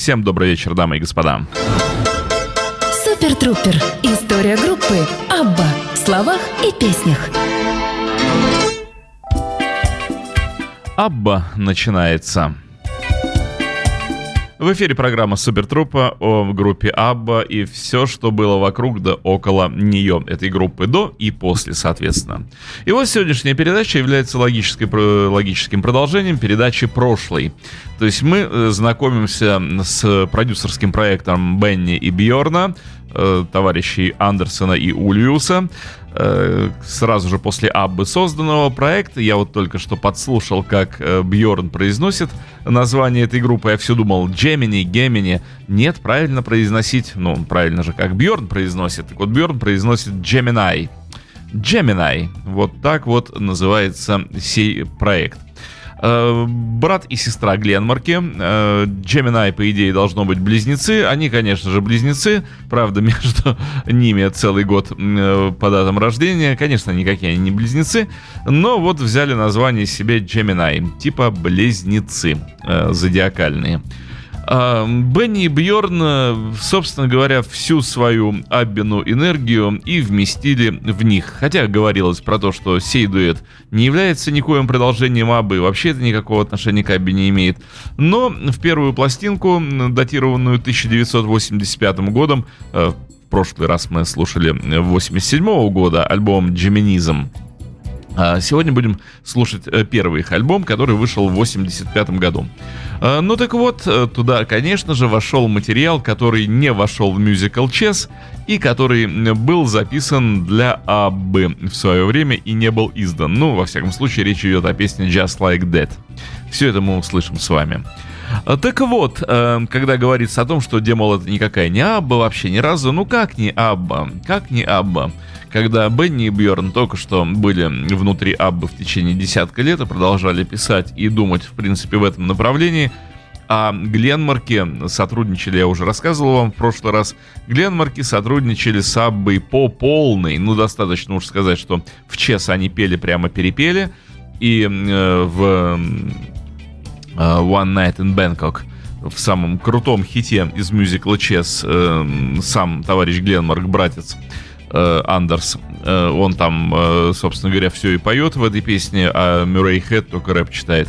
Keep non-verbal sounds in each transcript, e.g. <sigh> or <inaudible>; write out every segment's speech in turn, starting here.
Всем добрый вечер, дамы и господа. Супер Трупер. История группы Абба в словах и песнях. Абба начинается. В эфире программа Супертрупа о группе Абба и все, что было вокруг да около нее, этой группы до и после, соответственно. И вот сегодняшняя передача является логической, логическим продолжением передачи прошлой. То есть мы э, знакомимся с продюсерским проектом Бенни и Бьорна, э, товарищей Андерсона и Ульюса, Э, сразу же после Аббы созданного проекта. Я вот только что подслушал, как э, Бьорн произносит название этой группы. Я все думал, Джемини, Гемини. Нет, правильно произносить, ну, правильно же, как Бьорн произносит. Так вот, Бьорн произносит Джеминай. Gemini. Вот так вот называется сей проект. Э, брат и сестра Гленмарки. Джеминай, по идее, должно быть близнецы. Они, конечно же, близнецы. Правда, <laughs> между ними целый год э, по датам рождения. Конечно, никакие они не близнецы. Но вот взяли название себе Джеминай. Типа близнецы э, зодиакальные. А, Бенни и Бьорн, собственно говоря, всю свою Аббину энергию и вместили в них. Хотя говорилось про то, что сей дуэт не является никоим продолжением Аббы, вообще это никакого отношения к Аббе не имеет. Но в первую пластинку, датированную 1985 годом, э, в прошлый раз мы слушали 87 года альбом «Джеминизм», а Сегодня будем слушать э, первый их альбом, который вышел в 85 году. А, ну так вот, э, туда, конечно же, вошел материал, который не вошел в мюзикл Чес и который был записан для Аббы в свое время и не был издан. Ну, во всяком случае, речь идет о песне Just Like That. Все это мы услышим с вами. А, так вот, э, когда говорится о том, что, демол, это никакая не Абба вообще ни разу, ну как не Абба? Как не Абба? когда Бенни и Бьорн только что были внутри Аббы в течение десятка лет и продолжали писать и думать, в принципе, в этом направлении, а Гленмарки сотрудничали, я уже рассказывал вам в прошлый раз, Гленмарки сотрудничали с Аббой по полной, ну, достаточно уж сказать, что в Чес они пели прямо-перепели, и э, в One Night in Bangkok в самом крутом хите из мюзикла Чес э, сам товарищ Гленмарк, братец, э, Андерс. Э, он там, э, собственно говоря, все и поет в этой песне, а Мюррей Хэт только рэп читает.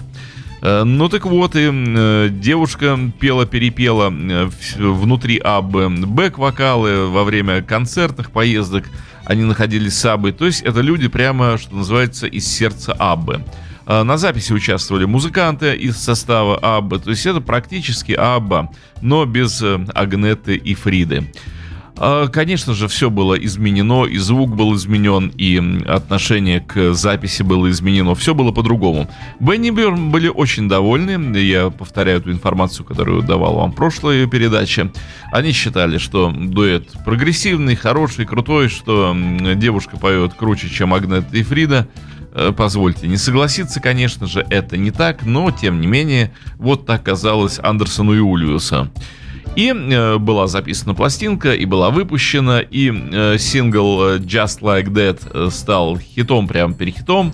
Э, ну так вот, и э, девушка пела-перепела э, внутри Аббы бэк-вокалы во время концертных поездок. Они находились с Аббой. То есть это люди прямо, что называется, из сердца Аббы. Э, на записи участвовали музыканты из состава Аббы. То есть это практически Абба, но без э, Агнеты и Фриды. А, конечно же, все было изменено, и звук был изменен, и отношение к записи было изменено. Все было по-другому. Бенни Бёрн были очень довольны. Я повторяю эту информацию, которую давал вам в прошлой передаче. Они считали, что дуэт прогрессивный, хороший, крутой, что девушка поет круче, чем Агнет и Фрида. Э, позвольте не согласиться, конечно же, это не так, но, тем не менее, вот так казалось Андерсону и Ульюса. И э, была записана пластинка, и была выпущена, и э, сингл э, Just Like That э, стал хитом, прям перехитом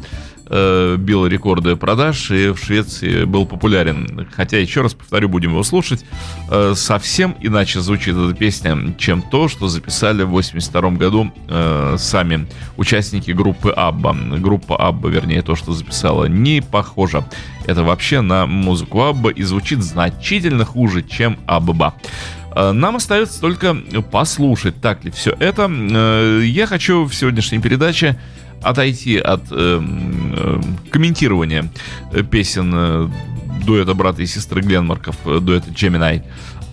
бил рекорды продаж и в Швеции был популярен. Хотя, еще раз повторю, будем его слушать. Э, совсем иначе звучит эта песня, чем то, что записали в 82 году э, сами участники группы Абба. Группа Абба, вернее, то, что записала, не похоже. Это вообще на музыку Абба и звучит значительно хуже, чем Абба. Э, нам остается только послушать, так ли все это. Э, я хочу в сегодняшней передаче отойти от э, комментирования песен э, дуэта брата и сестры Гленмарков, э, дуэта Джеминай,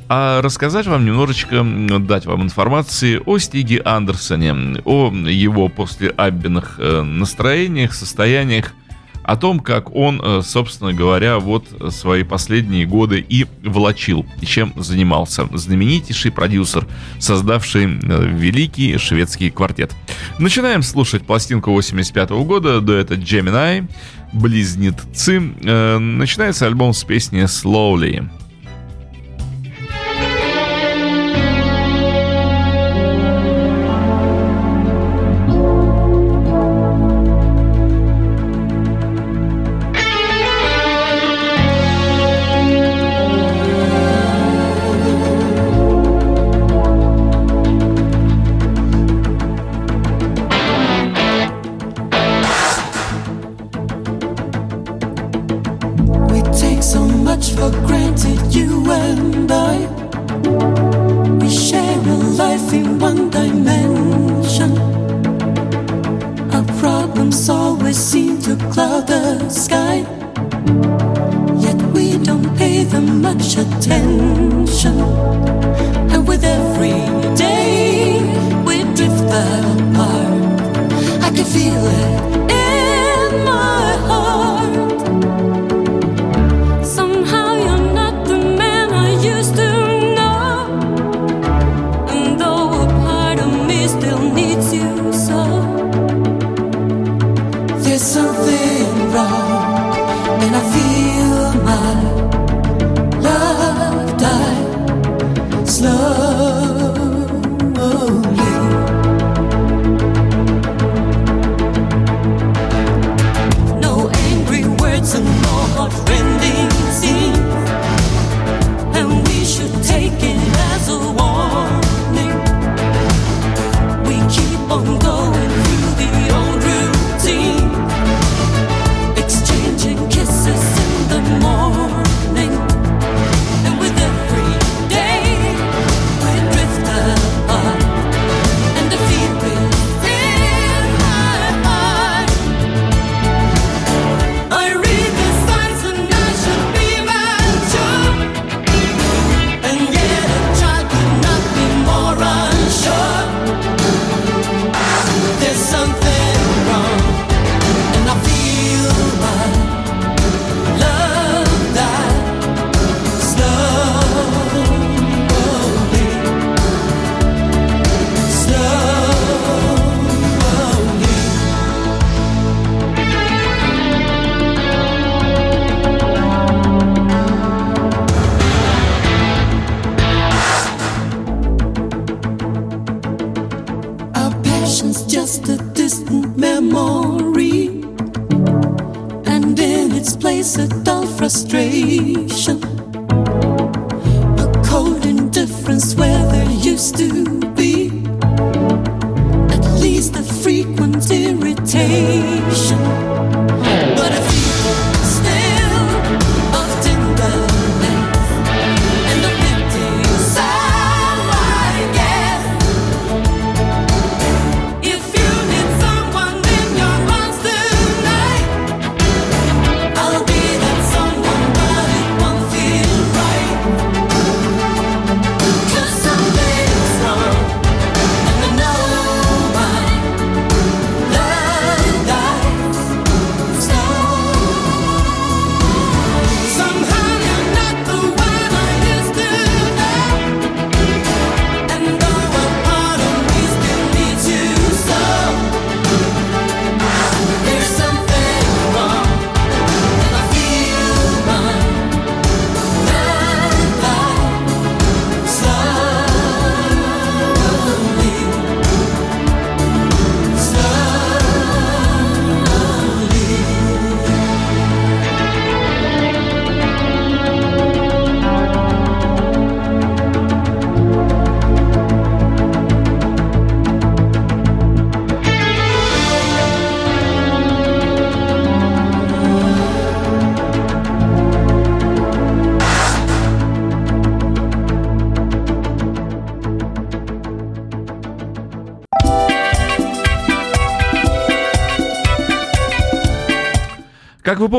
а рассказать вам немножечко, дать вам информации о Стиге Андерсоне, о его после Аббиных э, настроениях, состояниях, о том, как он, э, собственно говоря, вот свои последние годы и влачил, и чем занимался. Знаменитейший продюсер, создавший э, великий шведский квартет. Начинаем слушать пластинку 85 года, дуэта Gemini, Близнецы. Э, начинается альбом с песни Slowly. Feel it. Как вы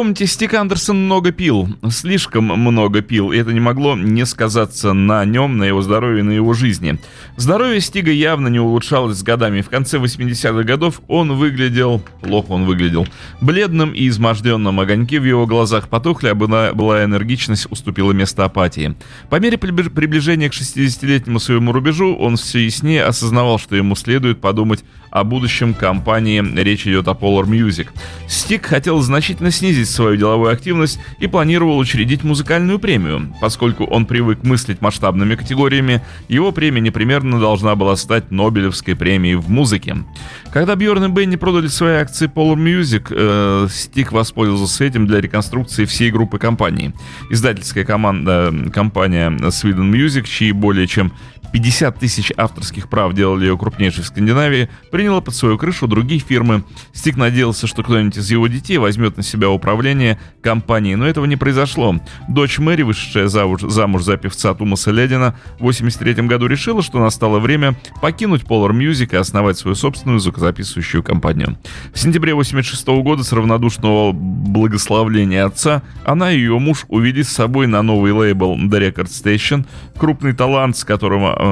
помните, Стик Андерсон много пил, слишком много пил, и это не могло не сказаться на нем, на его здоровье, на его жизни. Здоровье Стига явно не улучшалось с годами. В конце 80-х годов он выглядел, плохо он выглядел, бледным и изможденным. Огоньки в его глазах потухли, а была, была энергичность уступила место апатии. По мере приближения к 60-летнему своему рубежу, он все яснее осознавал, что ему следует подумать о будущем компании, речь идет о Polar Music. Стик хотел значительно снизить свою деловую активность и планировал учредить музыкальную премию. Поскольку он привык мыслить масштабными категориями, его премия непременно должна была стать Нобелевской премией в музыке. Когда Бьорн и Бенни продали свои акции Polar Music, э, Стик воспользовался этим для реконструкции всей группы компаний. Издательская команда, компания Sweden Music, чьи более чем 50 тысяч авторских прав делали ее крупнейшей в Скандинавии, приняла под свою крышу другие фирмы. Стик надеялся, что кто-нибудь из его детей возьмет на себя управление компанией, но этого не произошло. Дочь Мэри, вышедшая замуж, замуж за певца Томаса Ледина, в 1983 году решила, что настало время покинуть Polar Music и основать свою собственную звукозаписывающую компанию. В сентябре 1986 года с равнодушного благословления отца она и ее муж увели с собой на новый лейбл The Record Station, крупный талант, с которым эм,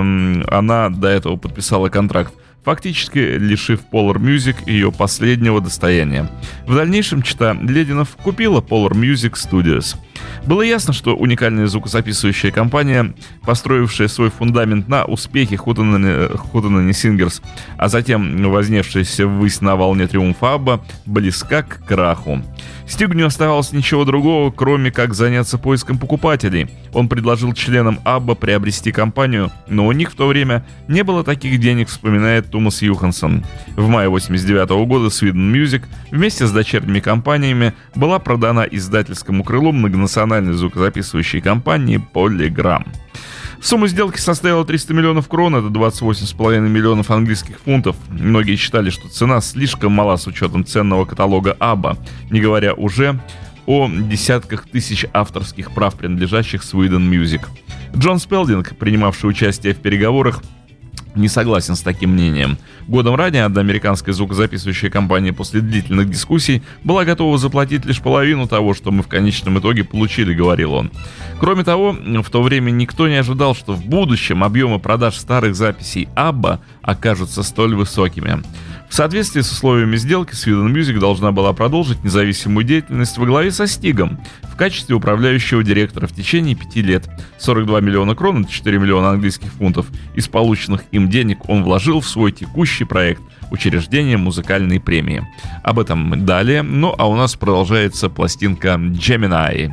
она до этого подписала контракт фактически лишив Polar Music ее последнего достояния. В дальнейшем чита Лединов купила Polar Music Studios. Было ясно, что уникальная звукозаписывающая компания, построившая свой фундамент на успехе Хутанани Сингерс, а затем возневшаяся ввысь на волне триумфа Абба, близка к краху. Стигу не оставалось ничего другого, кроме как заняться поиском покупателей. Он предложил членам Абба приобрести компанию, но у них в то время не было таких денег, вспоминает Томас Юхансон. В мае 89 года Sweden Music вместе с дочерними компаниями была продана издательскому крылу многонациональной звукозаписывающей компании Polygram. Сумма сделки составила 300 миллионов крон, это 28,5 миллионов английских фунтов. Многие считали, что цена слишком мала с учетом ценного каталога Аба, не говоря уже о десятках тысяч авторских прав, принадлежащих Sweden Music. Джон Спелдинг, принимавший участие в переговорах, не согласен с таким мнением. Годом ранее одна американская звукозаписывающая компания после длительных дискуссий была готова заплатить лишь половину того, что мы в конечном итоге получили, говорил он. Кроме того, в то время никто не ожидал, что в будущем объемы продаж старых записей Абба окажутся столь высокими. В соответствии с условиями сделки, Sweden Music должна была продолжить независимую деятельность во главе со Стигом в качестве управляющего директора в течение пяти лет. 42 миллиона крон, это 4 миллиона английских фунтов. Из полученных им денег он вложил в свой текущий проект – учреждение музыкальной премии. Об этом далее, ну а у нас продолжается пластинка Gemini.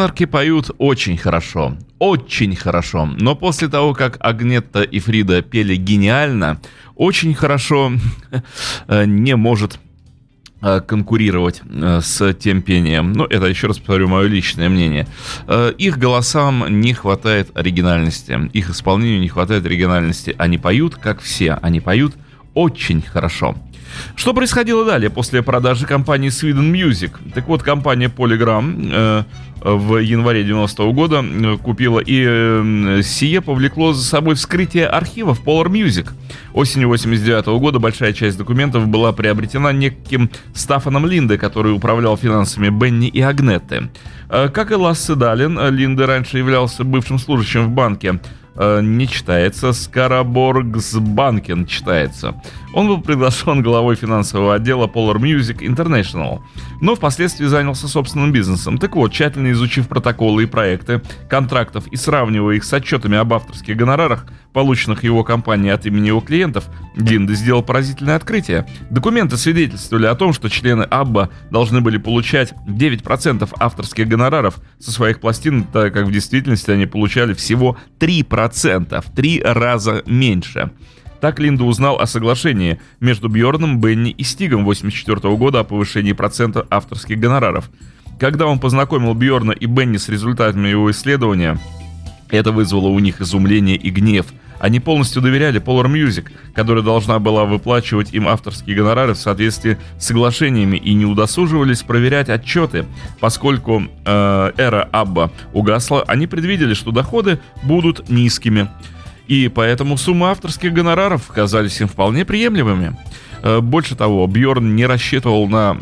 Гленнерки поют очень хорошо, очень хорошо, но после того, как Агнетта и Фрида пели гениально, очень хорошо <laughs> э, не может э, конкурировать э, с тем пением. Ну, это, еще раз повторю, мое личное мнение. Их голосам не хватает оригинальности. Их исполнению не хватает оригинальности. Они поют, как все. Они поют очень хорошо. Что происходило далее после продажи компании Sweden Music? Так вот, компания Polygram э, в январе 90 -го года э, купила, и э, сие повлекло за собой вскрытие архивов Polar Music. Осенью 89 -го года большая часть документов была приобретена неким Стафаном Линде, который управлял финансами Бенни и Агнетты. Э, как и Лассе Далин, Линде раньше являлся бывшим служащим в банке э, не читается, Скараборгсбанкен читается. Он был приглашен главой финансового отдела Polar Music International, но впоследствии занялся собственным бизнесом. Так вот, тщательно изучив протоколы и проекты контрактов и сравнивая их с отчетами об авторских гонорарах, полученных его компанией от имени его клиентов, Линда сделал поразительное открытие. Документы свидетельствовали о том, что члены Абба должны были получать 9% авторских гонораров со своих пластин, так как в действительности они получали всего 3%, в три раза меньше. Так Линда узнал о соглашении между Бьорном, Бенни и Стигом 1984 года о повышении процента авторских гонораров. Когда он познакомил Бьорна и Бенни с результатами его исследования, это вызвало у них изумление и гнев. Они полностью доверяли Polar Music, которая должна была выплачивать им авторские гонорары в соответствии с соглашениями и не удосуживались проверять отчеты. Поскольку э, эра Абба угасла, они предвидели, что доходы будут низкими. И поэтому суммы авторских гонораров казались им вполне приемлемыми. Э, больше того, Бьорн не рассчитывал на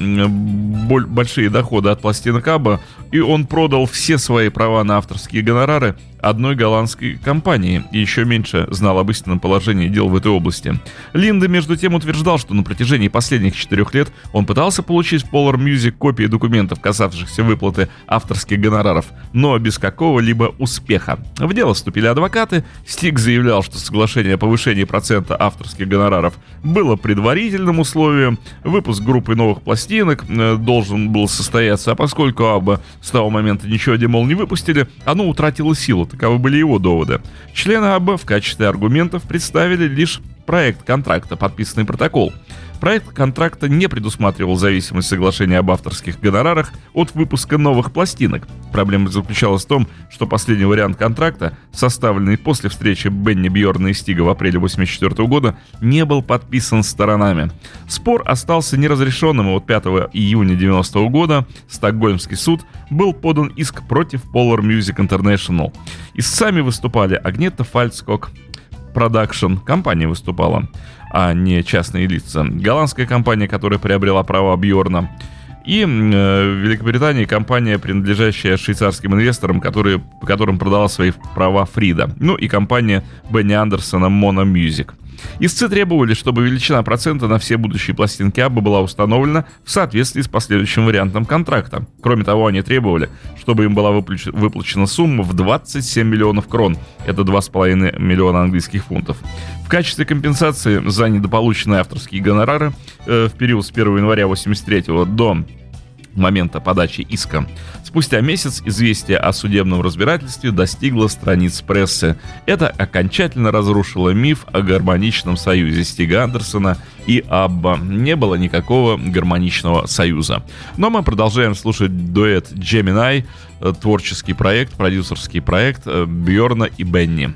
большие доходы от пластинок Абба, и он продал все свои права на авторские гонорары одной голландской компании и еще меньше знал об истинном положении дел в этой области. Линда, между тем, утверждал, что на протяжении последних четырех лет он пытался получить в Polar Music копии документов, касавшихся выплаты авторских гонораров, но без какого-либо успеха. В дело вступили адвокаты, Стик заявлял, что соглашение о повышении процента авторских гонораров было предварительным условием, выпуск группы новых пластинок э, должен был состояться, а поскольку Абба с того момента ничего, демол, не выпустили, оно утратило силу, таковы были его доводы. Члены АБ в качестве аргументов представили лишь проект контракта, подписанный протокол. Проект контракта не предусматривал зависимость соглашения об авторских гонорарах от выпуска новых пластинок. Проблема заключалась в том, что последний вариант контракта, составленный после встречи Бенни Бьорна и Стига в апреле 1984 года, не был подписан сторонами. Спор остался неразрешенным, и вот 5 июня 1990 года Стокгольмский суд был подан иск против Polar Music International. Истцами выступали Агнета Фельтског Production, компания выступала, а не частные лица. Голландская компания, которая приобрела права Бьорна. И э, в Великобритании компания, принадлежащая швейцарским инвесторам, которые, которым продала свои права Фрида. Ну и компания Бенни Андерсона Mono Music. Истцы требовали, чтобы величина процента на все будущие пластинки Абба была установлена в соответствии с последующим вариантом контракта. Кроме того, они требовали, чтобы им была выплачена сумма в 27 миллионов крон, это 2,5 миллиона английских фунтов. В качестве компенсации за недополученные авторские гонорары э, в период с 1 января 1983 до момента подачи иска. Спустя месяц известие о судебном разбирательстве достигло страниц прессы. Это окончательно разрушило миф о гармоничном союзе Стига Андерсона и Абба. Не было никакого гармоничного союза. Но мы продолжаем слушать дуэт Gemini, э, творческий проект, продюсерский проект э, Бьорна и Бенни.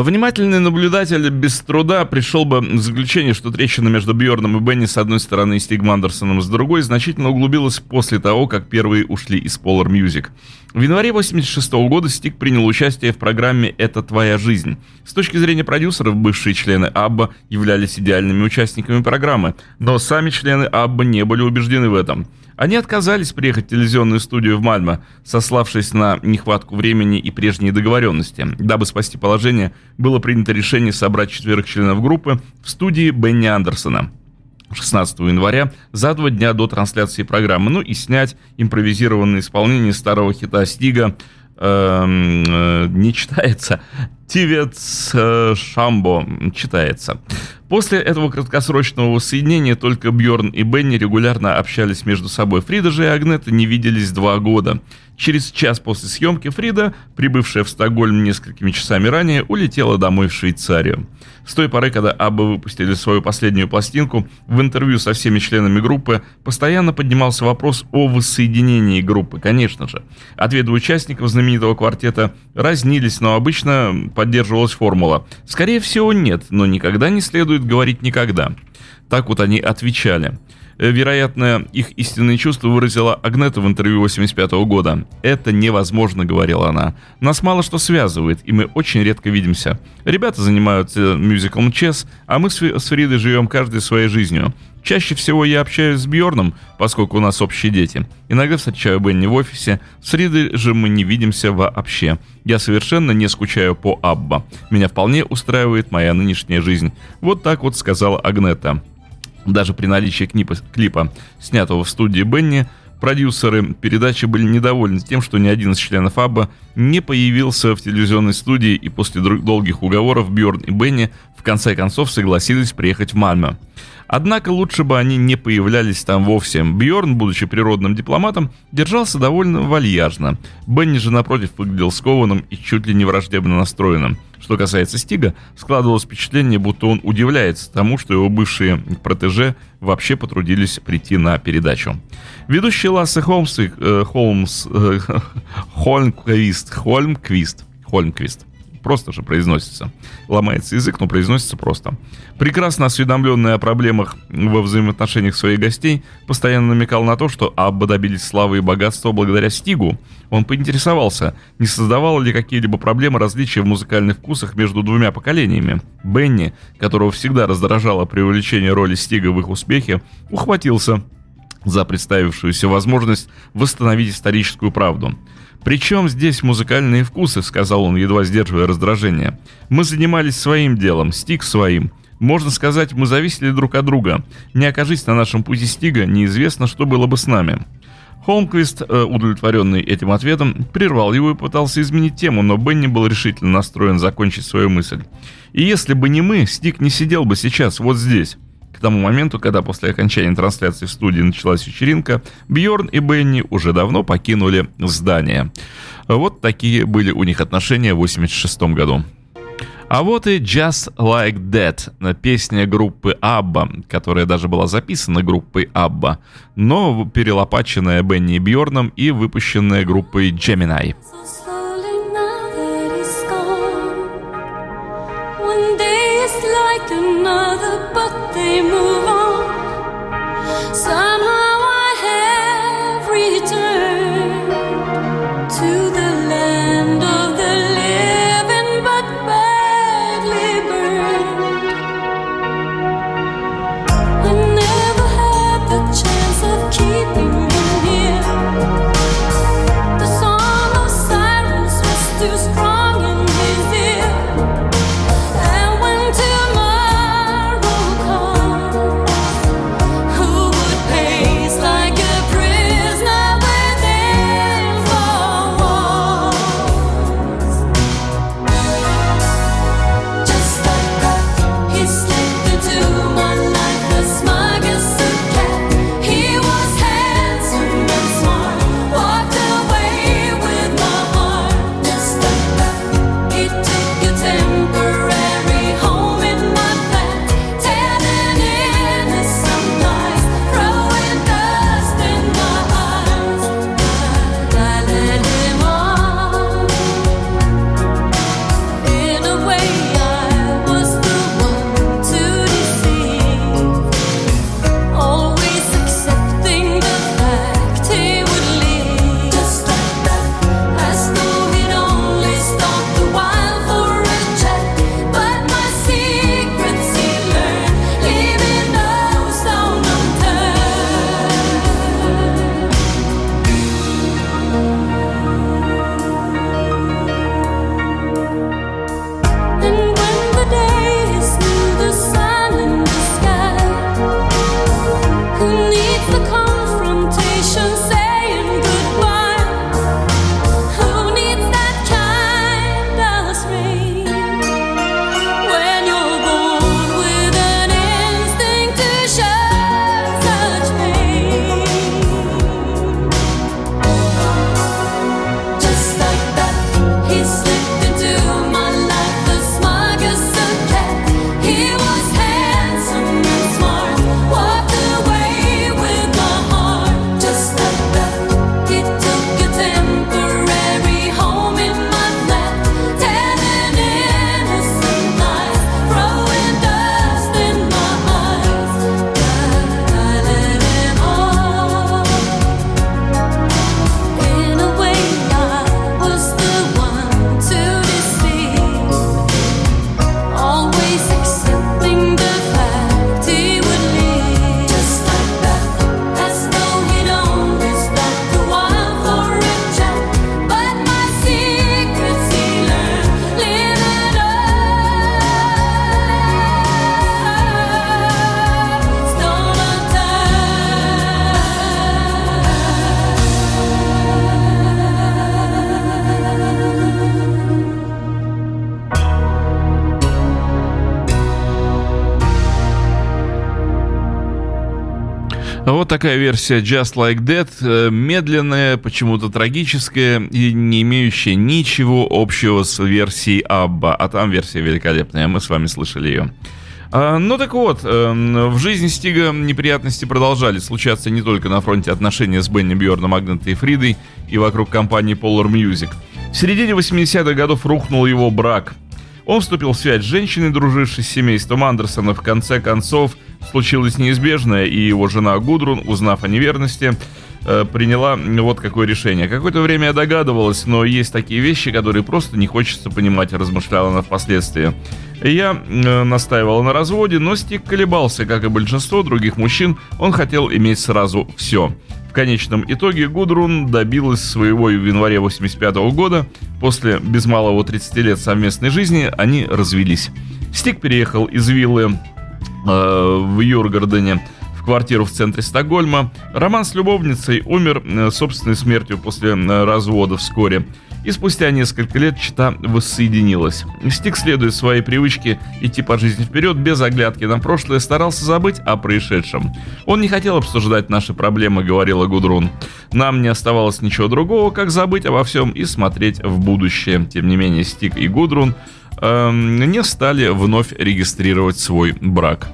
Внимательный наблюдатель без труда пришел бы к заключению, что трещина между Бьорном и Бенни с одной стороны и Стигом Андерсоном с другой значительно углубилась после того, как первые ушли из Polar Music. В январе 86 года Стиг принял участие в программе «Это твоя жизнь». С точки зрения продюсеров, бывшие члены Абба являлись идеальными участниками программы, но сами члены Абба не были убеждены в этом. Они отказались приехать в телевизионную студию в Мальмо, сославшись на нехватку времени и прежние договоренности. Дабы спасти положение, было принято решение собрать четверых членов группы в студии Бенни Андерсона. 16 января, за два дня до трансляции программы, ну и снять импровизированное исполнение старого хита Стига эм, э, не читается. Тивец э, Шамбо читается. После этого краткосрочного воссоединения только Бьорн и Бенни регулярно общались между собой. Фрида же и Агнета не виделись два года. Через час после съемки Фрида, прибывшая в Стокгольм несколькими часами ранее, улетела домой в Швейцарию. С той поры, когда Абба выпустили свою последнюю пластинку, в интервью со всеми членами группы постоянно поднимался вопрос о воссоединении группы, конечно же. Ответы участников знаменитого квартета разнились, но обычно поддерживалась формула «Скорее всего, нет, но никогда не следует говорить никогда». Так вот они отвечали. Э, вероятно, их истинные чувства выразила Агнета в интервью 85 года. «Это невозможно», — говорила она. «Нас мало что связывает, и мы очень редко видимся. Ребята занимаются мюзиклом Чес, а мы с Фридой живем каждой своей жизнью. Чаще всего я общаюсь с Бьорном, поскольку у нас общие дети. Иногда встречаю Бенни в офисе. С Фридой же мы не видимся вообще. Я совершенно не скучаю по Абба. Меня вполне устраивает моя нынешняя жизнь. Вот так вот сказала Агнета. Даже при наличии клипа, клипа снятого в студии Бенни, продюсеры передачи были недовольны тем, что ни один из членов Абба не появился в телевизионной студии, и после долгих уговоров Бьорн и Бенни в конце концов согласились приехать в Мальме. Однако лучше бы они не появлялись там вовсе. Бьорн, будучи природным дипломатом, держался довольно вальяжно. Бенни же, напротив, выглядел скованным и чуть ли не враждебно настроенным. Что касается Стига, складывалось впечатление, будто он удивляется тому, что его бывшие протеже вообще потрудились прийти на передачу. Ведущий Лассе Холмс, э, Холмс э, <laughs> Хольмквист, Хольмквист, Хольмквист просто же произносится. Ломается язык, но произносится просто. Прекрасно осведомленный о проблемах во взаимоотношениях своих гостей, постоянно намекал на то, что Абба добились славы и богатства благодаря Стигу. Он поинтересовался, не создавало ли какие-либо проблемы различия в музыкальных вкусах между двумя поколениями. Бенни, которого всегда раздражало преувеличение роли Стига в их успехе, ухватился за представившуюся возможность восстановить историческую правду. «Причем здесь музыкальные вкусы», — сказал он, едва сдерживая раздражение. «Мы занимались своим делом, Стиг своим. Можно сказать, мы зависели друг от друга. Не окажись на нашем пути Стига, неизвестно, что было бы с нами». Холмквист, э, удовлетворенный этим ответом, прервал его и пытался изменить тему, но Бенни был решительно настроен закончить свою мысль. «И если бы не мы, Стик не сидел бы сейчас вот здесь». К тому моменту, когда после окончания трансляции в студии началась вечеринка, Бьорн и Бенни уже давно покинули здание. Вот такие были у них отношения в 1986 году. А вот и Just Like That, песня группы ABBA, которая даже была записана группой ABBA, но перелопаченная Бенни Бьорном и выпущенная группой Gemini. Another, but they move on. Somehow. Вот такая версия Just Like That, э, медленная, почему-то трагическая и не имеющая ничего общего с версией Абба. А там версия великолепная, мы с вами слышали ее. А, ну так вот, э, в жизни Стига неприятности продолжали случаться не только на фронте отношения с Бенни Бьорном, Агнетой и Фридой и вокруг компании Polar Music. В середине 80-х годов рухнул его брак. Он вступил в связь с женщиной, дружившей с семейством Андерсона. В конце концов, случилось неизбежное, и его жена Гудрун, узнав о неверности, э, приняла вот какое решение. Какое-то время я догадывалась, но есть такие вещи, которые просто не хочется понимать, размышляла она впоследствии. Я э, настаивала на разводе, но Стик колебался, как и большинство других мужчин, он хотел иметь сразу все. В конечном итоге Гудрун добилась своего в январе 85 года. После без малого 30 лет совместной жизни они развелись. Стик переехал из виллы в Юргардене в квартиру в центре Стокгольма. Роман с любовницей умер э, собственной смертью после э, развода вскоре. И спустя несколько лет чита воссоединилась. Стик, следуя своей привычке идти по жизни вперед, без оглядки на прошлое, старался забыть о происшедшем. Он не хотел обсуждать наши проблемы, говорила Гудрун. Нам не оставалось ничего другого, как забыть обо всем и смотреть в будущее. Тем не менее, Стик и Гудрун э, не стали вновь регистрировать свой брак.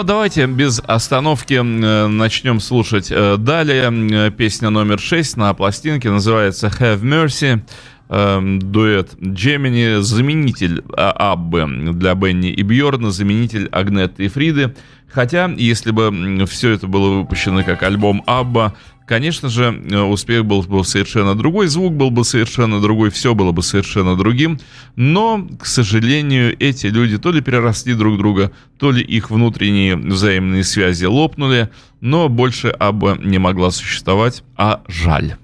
Ну а давайте без остановки э, начнем слушать э, далее. Э, песня номер 6 на пластинке называется Have Mercy. Эм, дуэт Джемини, заменитель Аббы для Бенни и Бьорна, заменитель Агнетты и Фриды. Хотя, если бы все это было выпущено как альбом Абба, конечно же, успех был бы совершенно другой, звук был бы совершенно другой, все было бы совершенно другим. Но, к сожалению, эти люди то ли переросли друг друга, то ли их внутренние взаимные связи лопнули, но больше Абба не могла существовать, а жаль.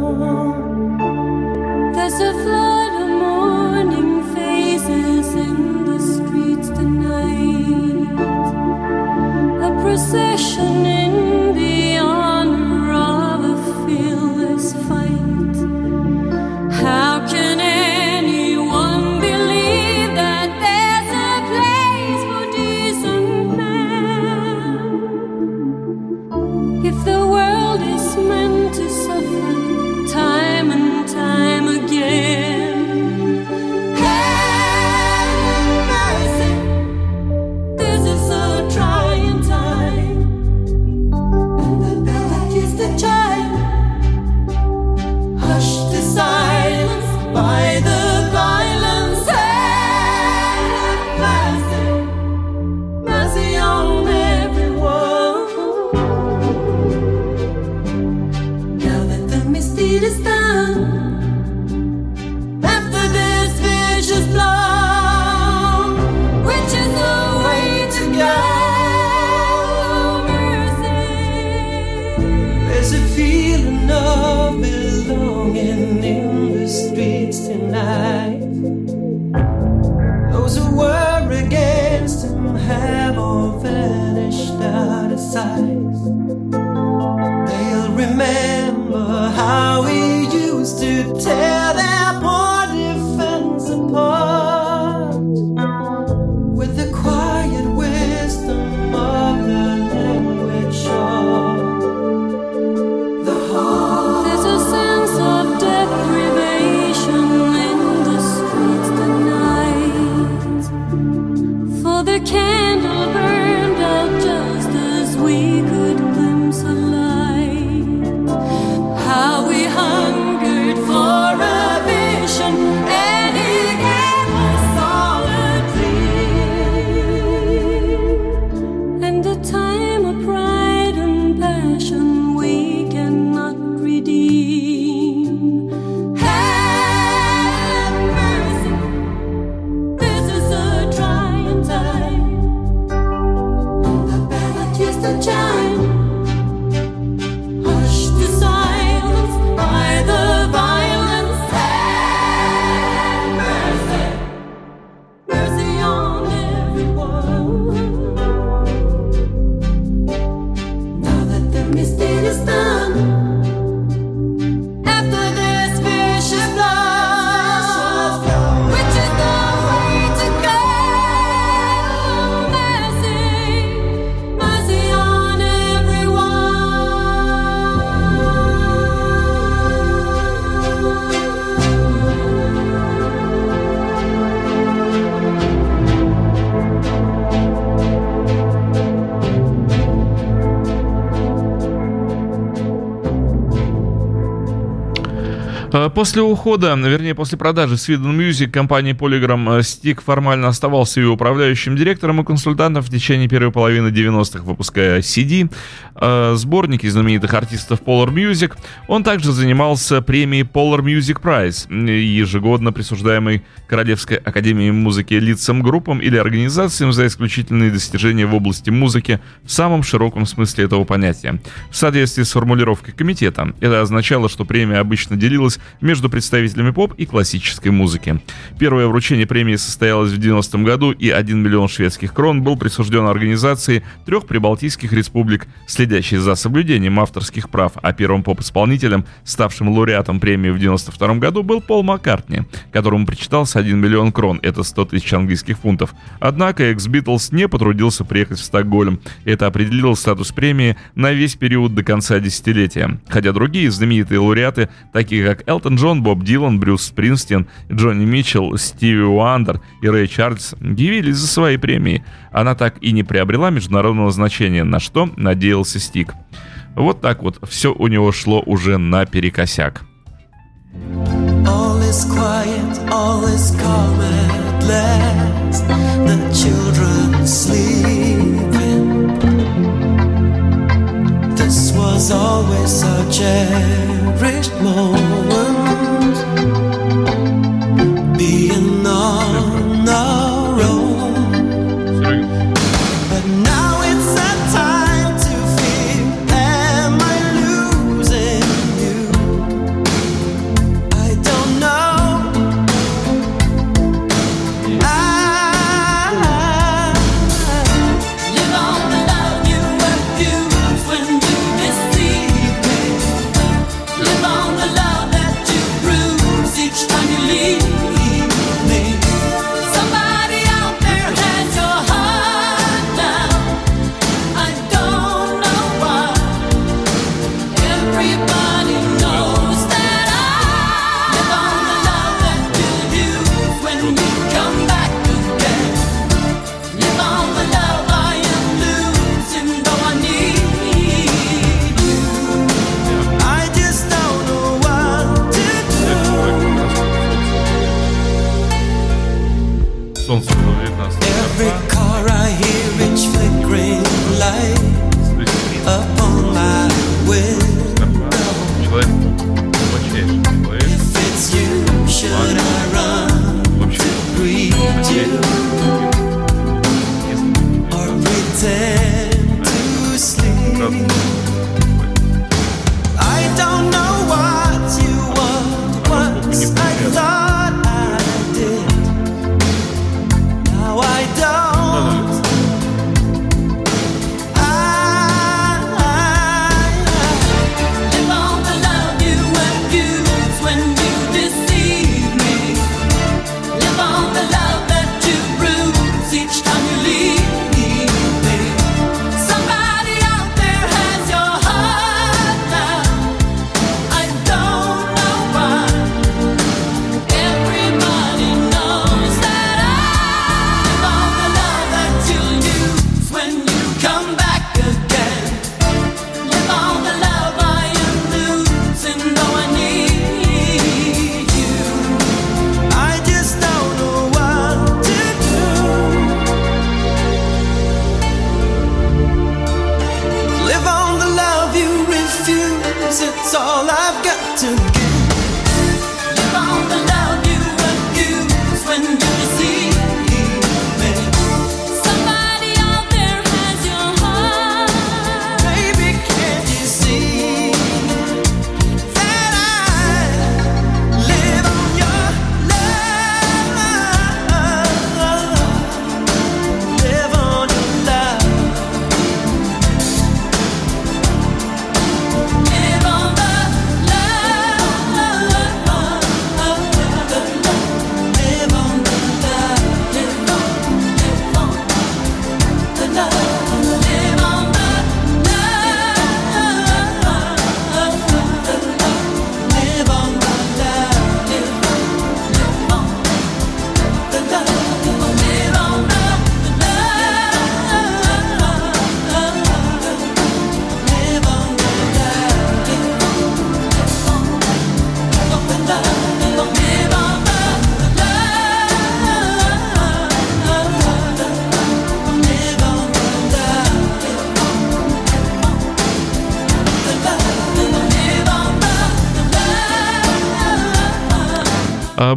more. После ухода, вернее, после продажи Sweden Music компании Polygram Стик формально оставался ее управляющим директором и консультантом в течение первой половины 90-х, выпуская CD, э, сборники знаменитых артистов Polar Music. Он также занимался премией Polar Music Prize, ежегодно присуждаемой Королевской академией музыки лицам, группам или организациям за исключительные достижения в области музыки в самом широком смысле этого понятия. В соответствии с формулировкой комитета, это означало, что премия обычно делилась между представителями поп и классической музыки. Первое вручение премии состоялось в 90-м году, и 1 миллион шведских крон был присужден организации трех прибалтийских республик, следящей за соблюдением авторских прав, а первым поп-исполнителем, ставшим лауреатом премии в 92 году, был Пол Маккартни, которому причитался 1 миллион крон, это 100 тысяч английских фунтов. Однако экс-Битлз не потрудился приехать в Стокгольм. Это определило статус премии на весь период до конца десятилетия. Хотя другие знаменитые лауреаты, такие как Элтон Джон, Боб Дилан, Брюс Спринстин, Джонни Митчелл, Стиви Уандер и Рэй Чарльз явились за свои премии. Она так и не приобрела международного значения, на что надеялся Стик. Вот так вот все у него шло уже наперекосяк. All is quiet, all is calm at last. The children sleeping. This was always a cherished moment.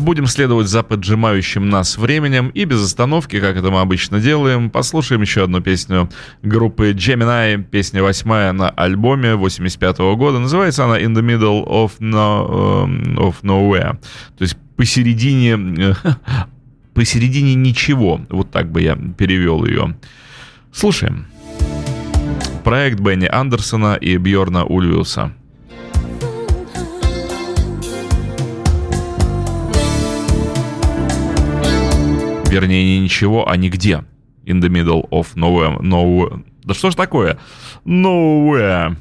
Будем следовать за поджимающим нас временем и без остановки, как это мы обычно делаем, послушаем еще одну песню группы Gemini, песня восьмая на альбоме 85 -го года. Называется она In the Middle of, no, эм, of Nowhere. То есть посередине, <laughs> посередине ничего. Вот так бы я перевел ее. Слушаем. Проект Бенни Андерсона и Бьорна Ульвиуса. Вернее, не ничего, а нигде. In the middle of nowhere. nowhere. Да что ж такое? Nowhere.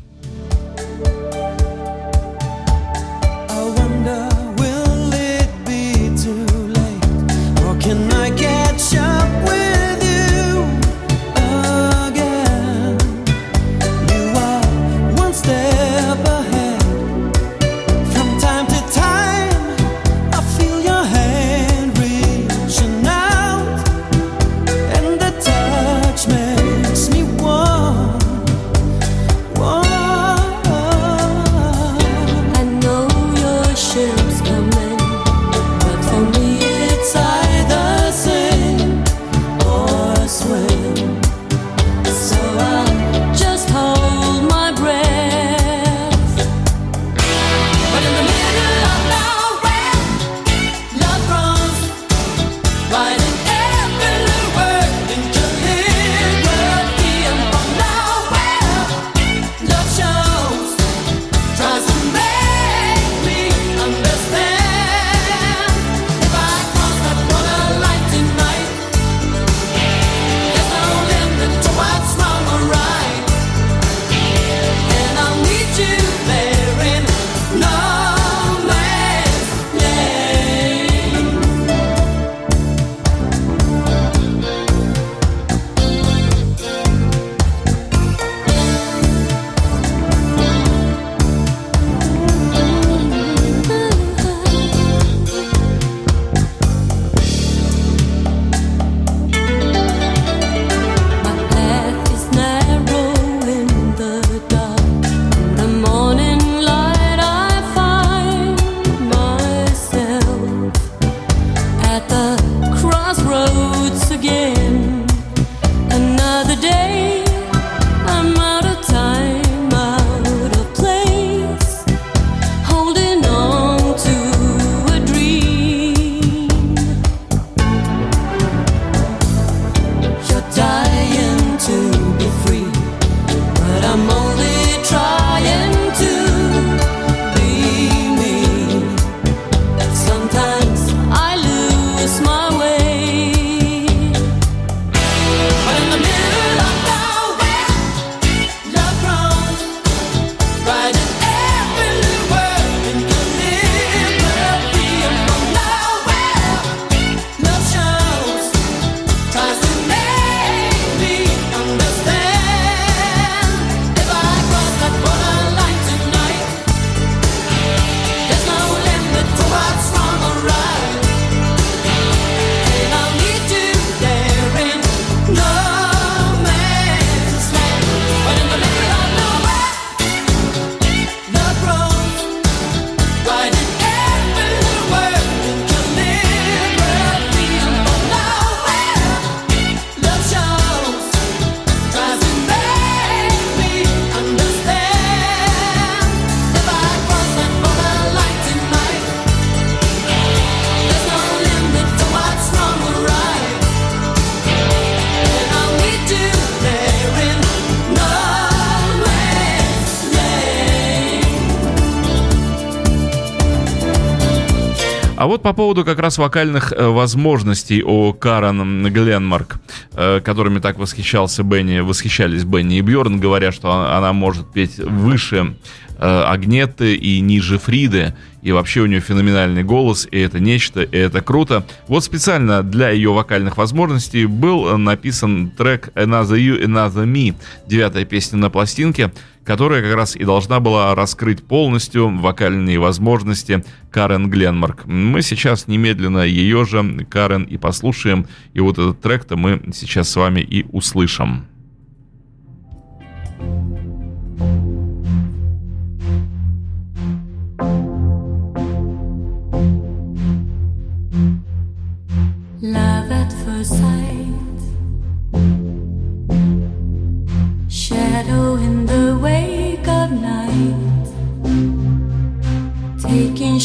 Поводу как раз вокальных э, возможностей у Карен Гленмарк, э, которыми так восхищался Бенни, восхищались Бенни и Бьорн, говоря, что она может петь выше э, Агнеты и ниже Фриды, и вообще у нее феноменальный голос, и это нечто, и это круто. Вот специально для ее вокальных возможностей был написан трек Another You, Another Me, девятая песня на пластинке, которая как раз и должна была раскрыть полностью вокальные возможности Карен Гленмарк. Мы сейчас немедленно ее же, Карен, и послушаем, и вот этот трек-то мы сейчас с вами и услышим.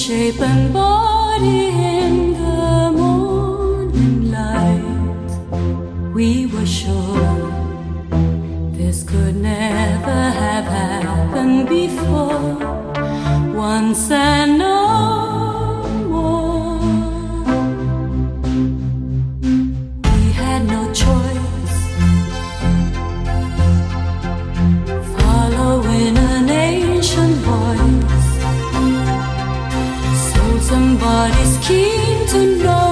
Shape and body in the morning light. We were sure this could never have happened before. Once and no Sold somebody's keen to know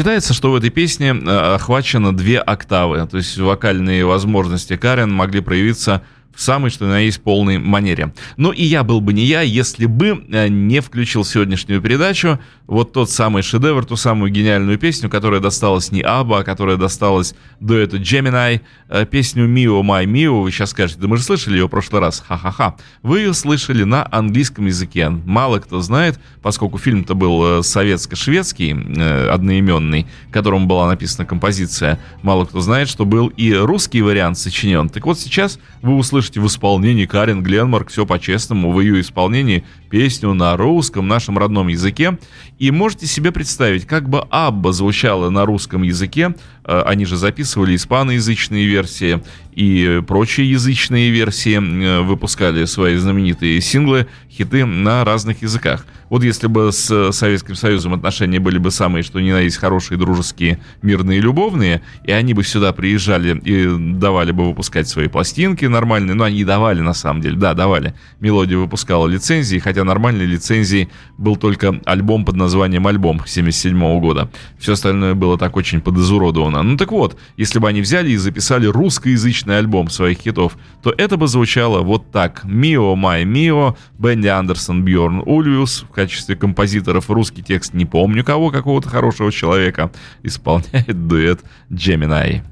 Считается, что в этой песне э, охвачено две октавы, то есть вокальные возможности Карен могли проявиться в самой, что на есть, полной манере. Ну и я был бы не я, если бы э, не включил сегодняшнюю передачу вот тот самый шедевр, ту самую гениальную песню, которая досталась не Аба, а которая досталась дуэту Gemini, э, песню Mio My Mio. Вы сейчас скажете, да мы же слышали ее в прошлый раз, ха-ха-ха. Вы ее слышали на английском языке. Мало кто знает, поскольку фильм-то был э, советско-шведский, одноименный, которому была написана композиция, мало кто знает, что был и русский вариант сочинен. Так вот сейчас вы услышите в исполнении Карен Гленмарк, все по-честному, в ее исполнении песню на русском, нашем родном языке. И можете себе представить, как бы Абба звучала на русском языке. Э, Они же записывали испаноязычные версии и прочие язычные версии, э, выпускали свои знаменитые синглы, хиты на разных языках. Вот если бы с Советским Союзом отношения были бы самые, что ни на есть, хорошие, дружеские, мирные, любовные, и они бы сюда приезжали и давали бы выпускать свои пластинки нормальные, но они давали на самом деле, да, давали. Мелодия выпускала лицензии, хотя хотя нормальной лицензией был только альбом под названием «Альбом» 77 года. Все остальное было так очень подизуродовано. Ну так вот, если бы они взяли и записали русскоязычный альбом своих хитов, то это бы звучало вот так. «Мио, май, мио», Бенди Андерсон, Бьорн Ульвиус. В качестве композиторов русский текст не помню кого, какого-то хорошего человека. Исполняет дуэт Джеминай.